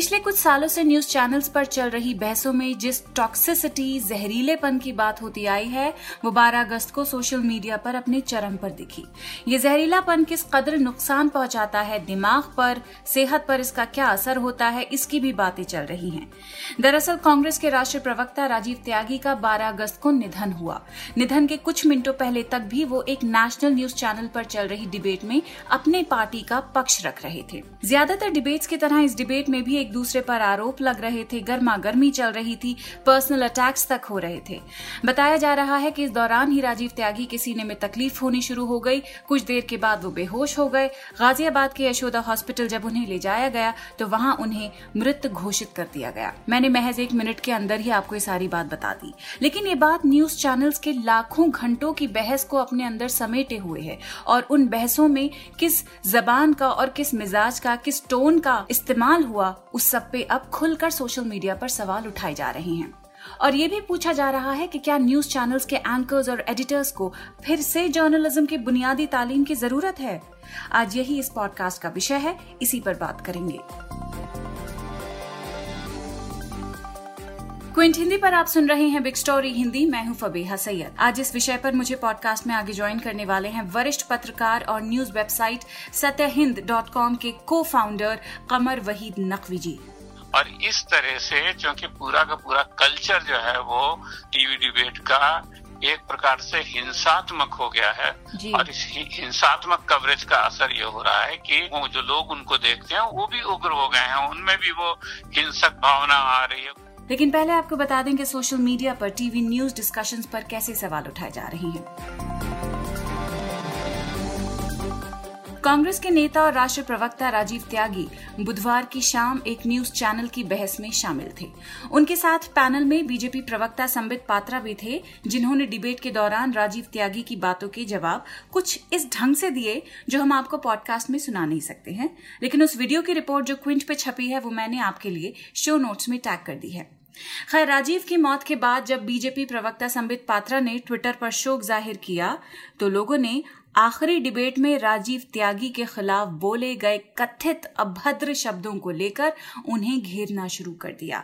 पिछले कुछ सालों से न्यूज़ चैनल्स पर चल रही बहसों में जिस टॉक्सिसिटी जहरीलेपन की बात होती आई है, वो 12 अगस्त को सोशल मीडिया पर अपने चरम पर दिखी। ये जहरीलापन किस कदर नुकसान पहुंचाता है दिमाग पर, सेहत पर इसका क्या असर होता है, इसकी भी बातें चल रही हैं। दरअसल कांग्रेस के राष्ट्रीय प्रवक्ता राजीव त्यागी का 12 अगस्त को निधन हुआ। निधन के कुछ मिनटों पहले तक भी वो एक नेशनल न्यूज़ चैनल पर चल रही डिबेट में अपने पार्टी का पक्ष रख रहे थे। ज़्यादातर डिबेट्स की तरह इस डिबेट में भी एक दूसरे पर आरोप लग रहे थे गर्मा गर्मी चल रही थी पर्सनल अटैक्स तक हो रहे थे। बताया जा रहा है कि इस दौरान ही राजीव त्यागी के सीने में तकलीफ़ होनी शुरू हो गई। कुछ देर के बाद वो बेहोश हो गए। गाजियाबाद के यशोदा हॉस्पिटल जब उन्हें ले जाया गया तो वहाँ उन्हें मृत घोषित कर दिया गया। मैंने महज एक मिनट के अंदर ही आपको ये सारी बात बता दी। लेकिन ये बात न्यूज़ चैनल्स के लाखों घंटों की बहस को अपने अंदर समेटे हुए है और उन बहसों में किस जबान का और किस मिजाज का, किस टोन का इस्तेमाल हुआ उस सब पे अब खुलकर सोशल मीडिया पर सवाल उठाए जा रहे हैं। और ये भी पूछा जा रहा है कि क्या न्यूज़ चैनल्स के एंकर्स और एडिटर्स को फिर से जर्नलिज्म की बुनियादी तालीम की ज़रूरत है? आज यही इस पॉडकास्ट का विषय है, इसी पर बात करेंगे। क्विंट हिंदी पर आप सुन रहे हैं बिग स्टोरी हिंदी। मैं हूँ फबीहा सैयद। आज इस विषय पर मुझे पॉडकास्ट में आगे ज्वाइन करने वाले हैं वरिष्ठ पत्रकार और न्यूज़ वेबसाइट सत्य हिंद डॉट कॉम के को फाउंडर कमर वहीद नकवी जी। और इस तरह से क्योंकि पूरा का पूरा कल्चर जो है वो टीवी डिबेट का एक प्रकार से हिंसात्मक हो गया है और इस हिंसात्मक कवरेज का असर ये हो रहा है कि वो जो लोग उनको देखते हैं वो भी उग्र हो गए हैं। उनमें भी वो हिंसक भावना आ रही है। लेकिन पहले आपको बता दें कि सोशल मीडिया पर टीवी न्यूज़ डिस्कशंस पर कैसे सवाल उठाए जा रहे हैं। कांग्रेस के नेता और राष्ट्रीय प्रवक्ता राजीव त्यागी बुधवार की शाम एक न्यूज़ चैनल की बहस में शामिल थे। उनके साथ पैनल में बीजेपी प्रवक्ता संबित पात्रा भी थे, जिन्होंने डिबेट के दौरान राजीव त्यागी की बातों के जवाब कुछ इस ढंग से दिए जो हम आपको पॉडकास्ट में सुना नहीं सकते हैं। लेकिन उस वीडियो की रिपोर्ट जो क्विंट पे छपी है, वो मैंने आपके लिए शो नोट्स में टैग कर दी है। खैर, राजीव की मौत के बाद जब बीजेपी प्रवक्ता संबित पात्रा ने ट्विटर पर शोक ज़ाहिर किया तो लोगों ने आखिरी डिबेट में राजीव त्यागी के खिलाफ बोले गए कथित अभद्र शब्दों को लेकर उन्हें घेरना शुरू कर दिया।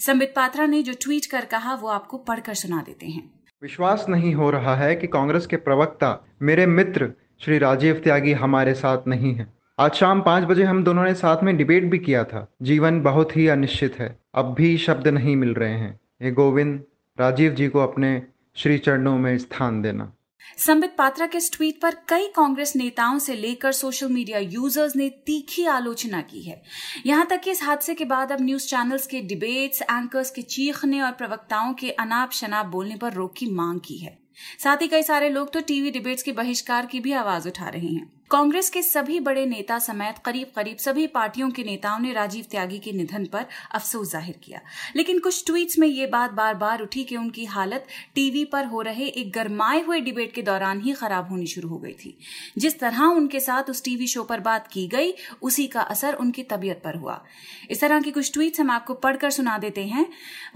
संबित पात्रा ने जो ट्वीट कर कहा, वो आपको पढ़कर सुना देते हैं। विश्वास नहीं हो रहा है कि कांग्रेस के प्रवक्ता मेरे मित्र श्री राजीव त्यागी हमारे साथ नहीं है। आज शाम पाँच बजे हम दोनों ने साथ में डिबेट भी किया था। जीवन बहुत ही अनिश्चित है। अब भी शब्द नहीं मिल रहे हैं। ये गोविंद, राजीव जी को अपने श्री चरणों में स्थान देना। संबित पात्रा के इस ट्वीट पर कई कांग्रेस नेताओं से लेकर सोशल मीडिया यूज़र्स ने तीखी आलोचना की है। यहाँ तक कि इस हादसे के बाद अब न्यूज़ चैनल्स के डिबेट्स एंकर्स के चीखने और प्रवक्ताओं के अनाप शनाप बोलने पर रोक की मांग की है। साथ ही कई सारे लोग तो टीवी डिबेट्स के बहिष्कार की भी आवाज़ उठा रहे हैं। कांग्रेस के सभी बड़े नेता समेत करीब करीब सभी पार्टियों के नेताओं ने राजीव त्यागी के निधन पर अफसोस ज़ाहिर किया। लेकिन कुछ ट्वीट्स में ये बात बार बार उठी कि उनकी हालत टीवी पर हो रहे एक गरमाए हुए डिबेट के दौरान ही खराब होनी शुरू हो गई थी। जिस तरह उनके साथ उस टीवी शो पर बात की गई, उसी का असर उनकी तबीयत पर हुआ। इस तरह की कुछ ट्वीट हम आपको पढ़कर सुना देते हैं।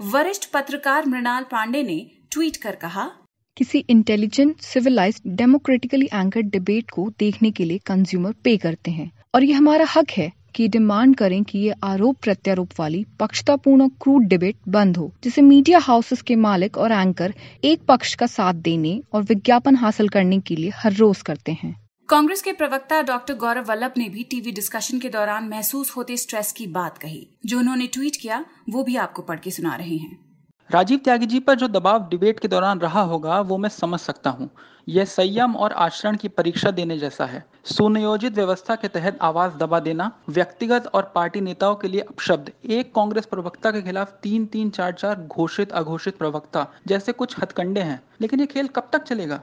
वरिष्ठ पत्रकार मृणाल पांडे ने ट्वीट कर कहा किसी intelligent civilise democratically anchor debate को देखने के लिए कंज्यूमर पे करते हैं। और ये हमारा हक है कि डिमांड करें कि ये आरोप प्रत्यारोप वाली, पक्षतापूर्ण और क्रूड डिबेट बंद हो, जिसे मीडिया हाउसेस के मालिक और एंकर एक पक्ष का साथ देने और विज्ञापन हासिल करने के लिए हर रोज करते हैं। कांग्रेस के प्रवक्ता डॉक्टर गौरव वल्लभ ने भी टीवी डिस्कशन के दौरान महसूस होते स्ट्रेस की बात कही, जो उन्होंने ट्वीट किया, वो भी आपको पढ़ के सुना रहे हैं। राजीव त्यागी जी पर जो दबाव डिबेट के दौरान रहा होगा, वो मैं समझ सकता हूँ। यह संयम और आचरण की परीक्षा देने जैसा है। सुनियोजित व्यवस्था के तहत आवाज़ दबा देना, व्यक्तिगत और पार्टी नेताओं के लिए अपशब्द। एक कांग्रेस प्रवक्ता के खिलाफ तीन तीन चार चार घोषित अघोषित प्रवक्ता, जैसे कुछ हथकंडे हैं। लेकिन ये खेल कब तक चलेगा?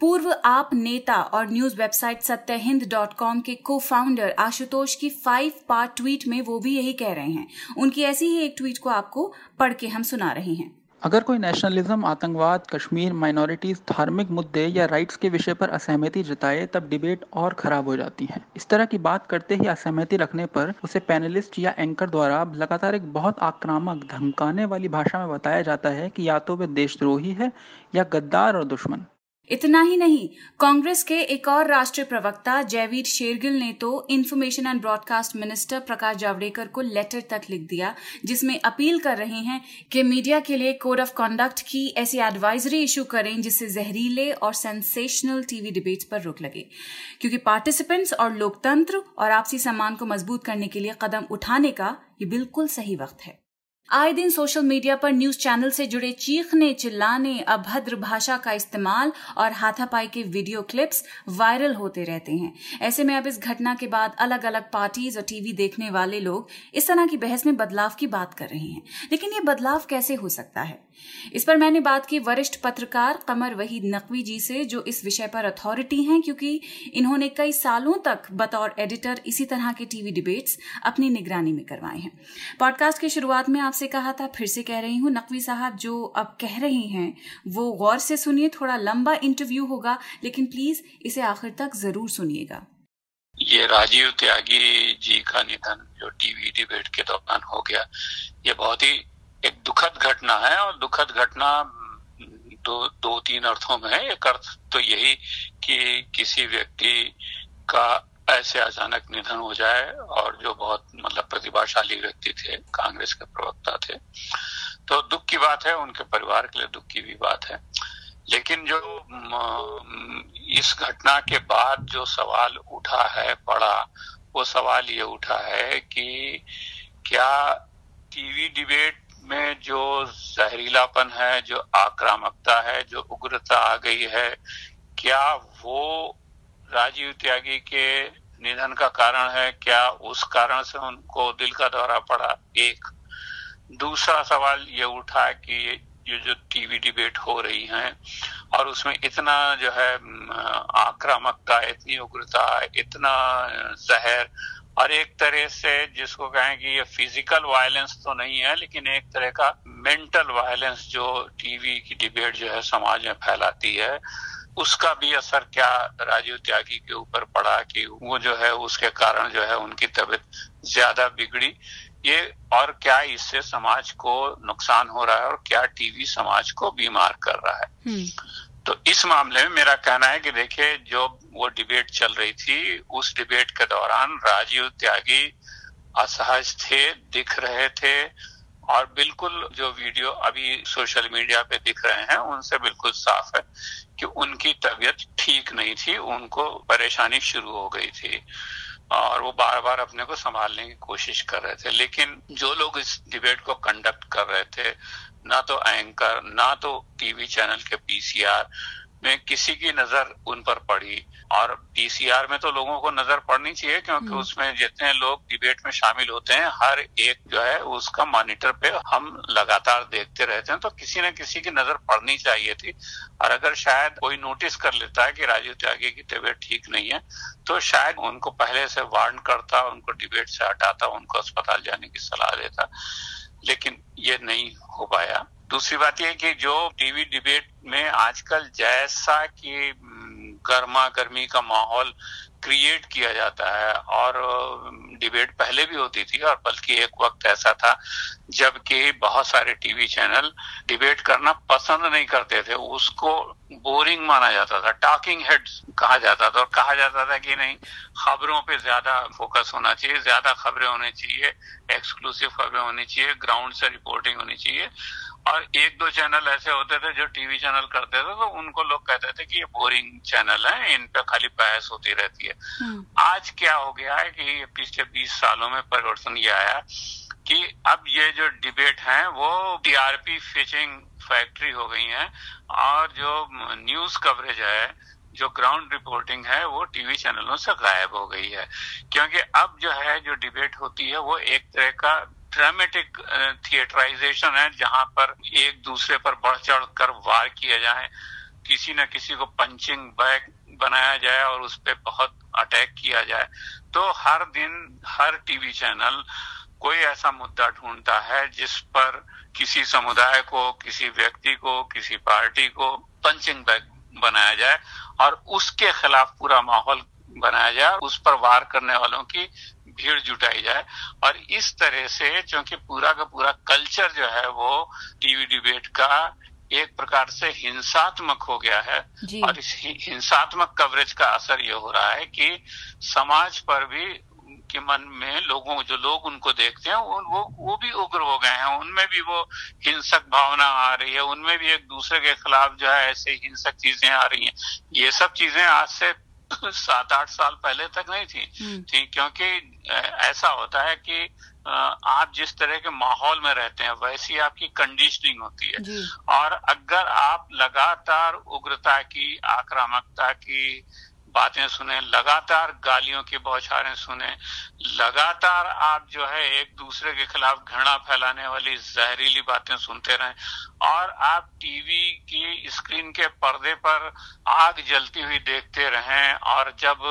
पूर्व आप नेता और न्यूज़ वेबसाइट सत्य हिंद डॉट कॉम के को फाउंडर आशुतोष की फाइव पार्ट ट्वीट में वो भी यही कह रहे हैं। उनकी ऐसी ही एक ट्वीट को आपको पढ़ के हम सुना रहे हैं। अगर कोई नेशनलिज्म आतंकवाद, कश्मीर माइनॉरिटीज धार्मिक मुद्दे या राइट्स के विषय पर असहमति जताए, तब डिबेट और खराब हो जाती है। इस तरह की बात करते ही असहमति रखने पर उसे पैनलिस्ट या एंकर द्वारा लगातार एक बहुत आक्रामक, धमकाने वाली भाषा में बताया जाता है कि या तो वे देशद्रोही है या गद्दार और दुश्मन। इतना ही नहीं, कांग्रेस के एक और राष्ट्रीय प्रवक्ता, जयवीर शेरगिल ने तो information and broadcast minister Prakash Javadekar को लेटर तक लिख दिया, जिसमें अपील कर रहे हैं कि मीडिया के लिए कोड ऑफ़ कॉन्डक्ट की ऐसी एडवाइजरी इशू करें, जिससे जहरीले और सेंसेशनल टीवी डिबेट्स पर रोक लगे। क्योंकि पार्टिसिपेंट्स और लोकतंत्र और आपसी सम्मान को मज़बूत करने के लिए कदम उठाने का ये बिल्कुल सही वक्त है। आए दिन सोशल मीडिया पर न्यूज़ चैनल से जुड़े चीखने, चिल्लाने, अभद्र भाषा का इस्तेमाल और हाथापाई के वीडियो क्लिप्स वायरल होते रहते हैं। ऐसे में अब इस घटना के बाद अलग अलग पार्टीज़ और टीवी देखने वाले लोग इस तरह की बहस में बदलाव की बात कर रहे हैं। लेकिन ये बदलाव कैसे हो सकता है? इस पर मैंने बात की वरिष्ठ पत्रकार कमर वहीद नकवी जी से, जो इस विषय पर अथॉरिटी हैं, क्योंकि इन्होंने कई सालों तक बतौर एडिटर इसी तरह के टीवी डिबेट्स अपनी निगरानी में करवाए हैं। पॉडकास्ट की शुरुआत में आपसे कहा था, फिर से कह रही हूँ, नकवी साहब जो अब कह रही हैं, वो गौर से सुनिए, थोड़ा लंबा इंटरव्यू होगा, लेकिन प्लीज़ इसे आखिर तक ज़रूर सुनिएगा। ये राजीव त्यागी जी का निधन जो टीवी डिबेट के दौरान हो गया, ये बहुत ही एक दुखद घटना है और दुखद घटना दो दो तीन अर्थों में है। एक अर्थ तो यही कि किसी व्यक्ति का ऐसे अचानक निधन हो जाए और जो बहुत मतलब प्रतिभाशाली व्यक्ति थे, कांग्रेस के प्रवक्ता थे तो दुख की बात है, उनके परिवार के लिए दुख की भी बात है। लेकिन जो इस घटना के बाद जो सवाल उठा है, पड़ा, वो सवाल ये उठा है कि क्या टीवी डिबेट में जो जहरीलापन है, जो आक्रामकता है, जो उग्रता आ गई है, क्या वो राजीव त्यागी के निधन का कारण है, क्या उस कारण से उनको दिल का दौरा पड़ा? एक। दूसरा सवाल ये उठा कि ये जो टीवी डिबेट हो रही है, और उसमें इतना जो है आक्रामकता, इतनी उग्रता, इतना जहर, और एक तरह से जिसको कहें कि ये फ़िज़िकल वायलेंस तो नहीं है, लेकिन एक तरह का मेंटल वायलेंस जो टीवी की डिबेट जो है समाज में फैलाती है उसका भी असर क्या राजीव त्यागी के ऊपर पड़ा कि वो जो है उसके कारण जो है उनकी तबीयत ज़्यादा बिगड़ी ये और क्या इससे समाज को नुकसान हो रहा है और क्या टीवी समाज को बीमार कर रहा है हम्म। तो इस मामले में मेरा कहना है कि देखिए जो वो डिबेट चल रही थी उस डिबेट के दौरान राजीव त्यागी असहज थे दिख रहे थे और बिल्कुल जो वीडियो अभी सोशल मीडिया पे दिख रहे हैं, उनसे बिल्कुल साफ़ है कि उनकी तबीयत ठीक नहीं थी, उनको परेशानी शुरू हो गई थी और वो बार बार अपने को संभालने की कोशिश कर रहे थे। लेकिन जो लोग इस डिबेट को कंडक्ट कर रहे थे, ना तो एंकर ना तो टीवी चैनल के पीसीआर में किसी की नज़र उन पर पड़ी। और पीसीआर में तो लोगों को नज़र पड़नी चाहिए क्योंकि हम्म। उसमें जितने लोग डिबेट में शामिल होते हैं हर एक जो है उसका मॉनिटर पे हम लगातार देखते रहते हैं तो किसी न किसी की नज़र पड़नी चाहिए थी। और अगर शायद कोई नोटिस कर लेता है कि राजीव त्यागी की तबीयत ठीक नहीं है तो शायद उनको पहले से वार्न करता उनको डिबेट से हटाता उनको अस्पताल जाने की सलाह देता। लेकिन ये नहीं हो पाया। दूसरी बात यह कि जो टीवी डिबेट में आजकल जैसा कि गर्मा गर्मी का माहौल क्रिएट किया जाता है और डिबेट पहले भी होती थी और बल्कि एक वक्त ऐसा था जबकि बहुत सारे टीवी चैनल डिबेट करना पसंद नहीं करते थे। उसको बोरिंग माना जाता था टॉकिंग हेड्स कहा जाता था और कहा जाता था कि नहीं, खबरों पे ज़्यादा फोकस होना चाहिए, ज़्यादा खबरें होनी चाहिए एक्सक्लूसिव खबरें होनी चाहिए ग्राउंड से रिपोर्टिंग होनी चाहिए और एक दो चैनल ऐसे होते थे जो टीवी चैनल करते थे तो उनको लोग कहते थे कि ये बोरिंग चैनल है इन पे खाली बहस होती रहती है हम्म। आज क्या हो गया है कि पिछले बीस सालों में परिवर्तन ये आया कि अब ये जो डिबेट है वो टीआरपी फिशिंग फैक्ट्री हो गई है और जो न्यूज़ कवरेज है जो ग्राउंड रिपोर्टिंग है वो टीवी चैनलों से गायब हो गई है क्योंकि अब जो है जो डिबेट होती है वो एक तरह का ड्रामेटिक थिएटराइजेशन है, जहाँ पर एक दूसरे पर बढ़ चढ़ कर वार किया जाए, किसी न किसी को पंचिंग बैग बनाया जाए और उस पर बहुत अटैक किया जाए। तो हर दिन, हर टीवी चैनल कोई ऐसा मुद्दा ढूंढता है जिस पर किसी समुदाय को, किसी व्यक्ति को, किसी पार्टी को पंचिंग बैग बनाया जाए और उसके खिलाफ पूरा माहौल बनाया जाए, उस पर वार करने वालों की भीड़ जुटाई जाए। और इस तरह से क्योंकि पूरा का पूरा कल्चर जो है वो टीवी डिबेट का एक प्रकार से हिंसात्मक हो गया है। और इस हिंसात्मक कवरेज का असर ये हो रहा है कि समाज पर भी के मन में लोगों जो लोग उनको देखते हैं वो वो भी उग्र हो गए हैं। उनमें भी वो हिंसक भावना आ रही है। उनमें भी एक दूसरे के खिलाफ जो है ऐसे हिंसक चीज़ें आ रही हैं। ये सब चीज़ें आज से सात आठ साल पहले तक नहीं थी। हम्म। थी क्योंकि ऐसा होता है कि आप जिस तरह के माहौल में रहते हैं वैसी आपकी कंडीशनिंग होती है। और अगर आप लगातार उग्रता की आक्रामकता की बातें सुने, लगातार गालियों की बौछारें सुने, लगातार आप जो है एक दूसरे के खिलाफ घृणा फैलाने वाली जहरीली बातें सुनते रहें और आप टीवी की स्क्रीन के पर्दे पर आग जलती हुई देखते रहें और जब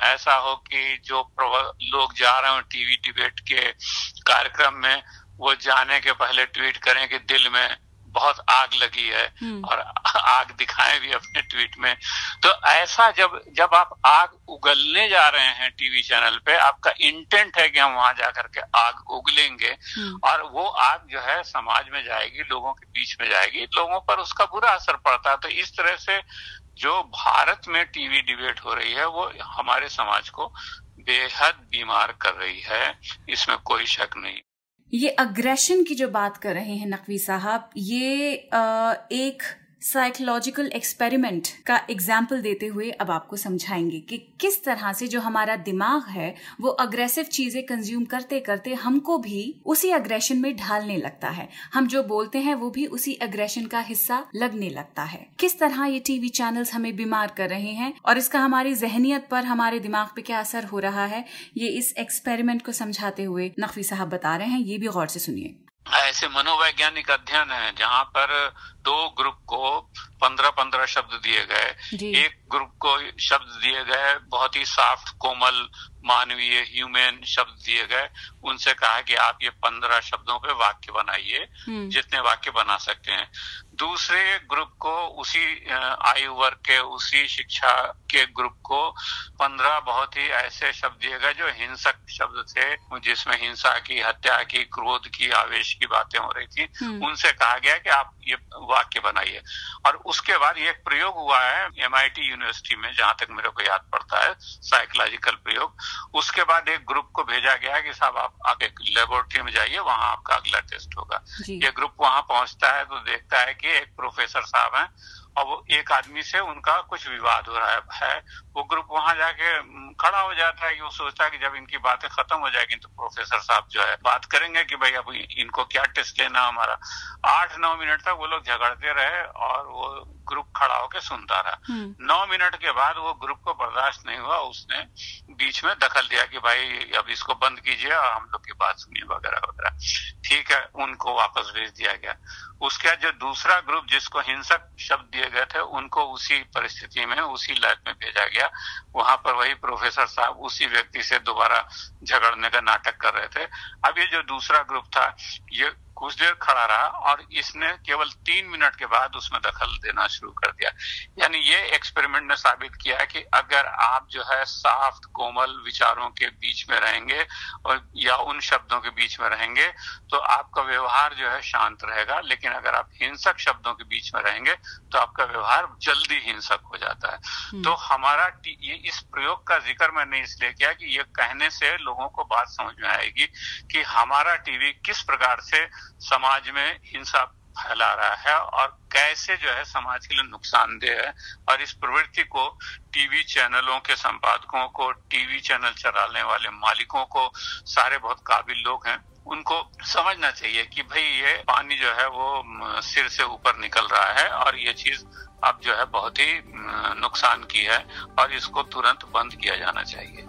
ऐसा हो कि जो लोग जा रहे हो टीवी डिबेट के कार्यक्रम में, वो जाने के पहले ट्वीट करें कि दिल में बहुत आग लगी है हम्म। और आग दिखाएँ भी अपने ट्वीट में तो ऐसा जब जब आप आग उगलने जा रहे हैं टीवी चैनल पे आपका इंटेंट है कि हम वहाँ जाकर के आग उगलेंगे हम्म। और वो आग जो है समाज में जाएगी लोगों के बीच में जाएगी लोगों पर उसका बुरा असर पड़ता है तो इस तरह से जो भारत में टीवी डिबेट हो रही है वो हमारे समाज को बेहद बीमार कर रही है इसमें कोई शक नहीं ये अग्रेशन की जो बात कर रहे हैं नकवी साहब ये एक साइकोलॉजिकल एक्सपेरिमेंट का एग्ज़ाम्पल देते हुए अब आपको समझाएँगे कि किस तरह से जो हमारा दिमाग है, वो अग्रेसिव चीज़ें कंज्यूम करते करते हमको भी उसी अग्रेशन में ढालने लगता है। हम जो बोलते हैं, वो भी उसी अग्रेशन का हिस्सा लगने लगता है। किस तरह ये टीवी चैनल्स हमें बीमार कर रहे हैं और इसका हमारी जहनीत पर हमारे दिमाग पे क्या असर हो रहा है, ये इस एक्सपेरिमेंट को समझाते हुए नकवी साहब बता रहे हैं। ये भी गौर से सुनिए। ऐसे मनोवैज्ञानिक अध्ययन है जहाँ पर दो ग्रुप को पंद्रह पंद्रह शब्द दिए गए। एक ग्रुप को शब्द दिए गए बहुत ही सॉफ्ट कोमल मानवीय ह्यूमन शब्द दिए गए। उनसे कहा कि आप ये पंद्रह शब्दों पे वाक्य बनाइए हम्म। जितने वाक्य बना सकते हैं। दूसरे ग्रुप को उसी आयु वर्ग के उसी शिक्षा के ग्रुप को पंद्रह बहुत ही ऐसे शब्द दिए गए जो हिंसक शब्द थे जिसमें हिंसा की हत्या की क्रोध की आवेश की बातें हो रही थी। हम्म। उनसे कहा गया कि आप ये वाक्य बनाइए और उसके बाद ये एक प्रयोग हुआ है एमआईटी यूनिवर्सिटी में जहाँ तक मेरे को याद पड़ता है साइकोलॉजिकल प्रयोग। उसके बाद एक ग्रुप को भेजा गया कि साहब आप आप एक लेबोरेटरी में जाइए वहाँ आपका अगला टेस्ट होगा। ये ग्रुप वहाँ पहुँचता है तो देखता है कि एक प्रोफेसर साहब हैं वो एक आदमी से उनका कुछ विवाद हो रहा है वो ग्रुप वहाँ जाके खड़ा हो जाता है कि वो सोचता है कि जब इनकी बातें खत्म हो जाएगी तो प्रोफेसर साहब जो है बात करेंगे कि भाई अब इनको क्या टेस्ट लेना हमारा। आठ नौ मिनट तक वो लोग झगड़ते रहे और वो ग्रुप खड़ा होकर सुनता रहा। हम्म। नौ मिनट के बाद वो ग्रुप को बर्दाश्त नहीं हुआ उसने बीच में दखल दिया कि भाई अब इसको बंद कीजिए और हम लोग की बात सुनिए वगैरह वगैरह। ठीक है उनको वापस भेज दिया गया। उसके बाद जो दूसरा ग्रुप जिसको हिंसक शब्द दिए गए थे उनको उसी परिस्थिति में उसी लैब में भेजा गया। वहाँ पर वही प्रोफेसर साहब उसी व्यक्ति से दोबारा झगड़ने का नाटक कर रहे थे। अब ये जो दूसरा ग्रुप था ये कुछ देर खड़ा रहा और इसने केवल तीन मिनट के बाद उसमें दखल देना शुरू कर दिया। यानी ये एक्सपेरिमेंट ने साबित किया है कि अगर आप जो है साफ्ट कोमल विचारों के बीच में रहेंगे और या उन शब्दों के बीच में रहेंगे तो आपका व्यवहार जो है शांत रहेगा। लेकिन अगर आप हिंसक शब्दों के बीच में रहेंगे तो आपका व्यवहार जल्दी हिंसक हो जाता है। हम्म। तो हमारा ये इस प्रयोग का ज़िक्र मैंने इसलिए किया कि ये कहने से लोगों को बात समझ में आएगी कि हमारा टीवी किस प्रकार से समाज में हिंसा फैला रहा है और कैसे जो है समाज के लिए नुकसानदेह है और इस प्रवृत्ति को टीवी चैनलों के संपादकों को, टीवी चैनल चलाने वाले मालिकों को, सारे बहुत काबिल लोग हैं, उनको समझना चाहिए कि भाई ये पानी जो है वो सिर से ऊपर निकल रहा है और ये चीज़ अब जो है बहुत ही नुकसान की है और इसको तुरंत बंद किया जाना चाहिए।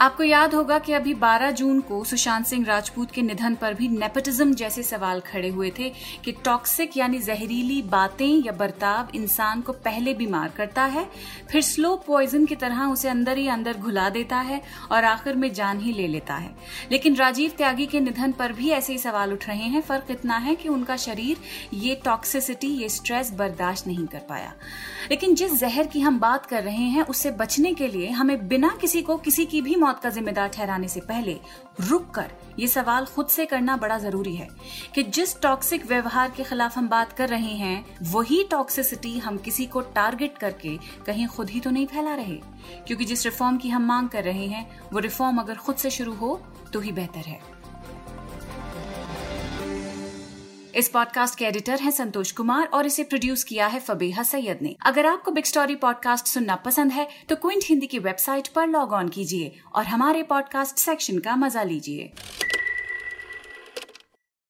आपको याद होगा कि अभी 12 जून को सुशांत सिंह राजपूत के निधन पर भी नेपोटिज्म जैसे सवाल खड़े हुए थे कि टॉक्सिक यानी जहरीली बातें या बर्ताव इंसान को पहले बीमार करता है, फिर स्लो पॉइजन की तरह उसे अंदर ही अंदर घुला देता है और आखिर में जान ही ले लेता है। लेकिन राजीव त्यागी के निधन पर भी ऐसे ही सवाल उठ रहे हैं। फ़र्क इतना है कि उनका शरीर ये टॉक्सिसिटी ये स्ट्रेस बर्दाश्त नहीं कर पाया। लेकिन जिस जहर की हम बात कर रहे हैं, उससे बचने के लिए हमें बिना किसी को किसी की भी मौत का जिम्मेदार ठहराने से पहले रुक कर ये सवाल खुद से करना बड़ा ज़रूरी है कि जिस टॉक्सिक व्यवहार के खिलाफ हम बात कर रहे हैं, वही टॉक्सिसिटी हम किसी को टारगेट करके कहीं खुद ही तो नहीं फैला रहे। क्योंकि जिस रिफॉर्म की हम मांग कर रहे हैं, वो रिफॉर्म अगर खुद से शुरू हो तो ही बेहतर है। इस पॉडकास्ट के एडिटर हैं संतोष कुमार और इसे प्रोड्यूस किया है फबीहा सैयद ने। अगर आपको बिग स्टोरी पॉडकास्ट सुनना पसंद है तो क्विंट हिंदी की वेबसाइट पर लॉग ऑन कीजिए और हमारे पॉडकास्ट सेक्शन का मज़ा लीजिए।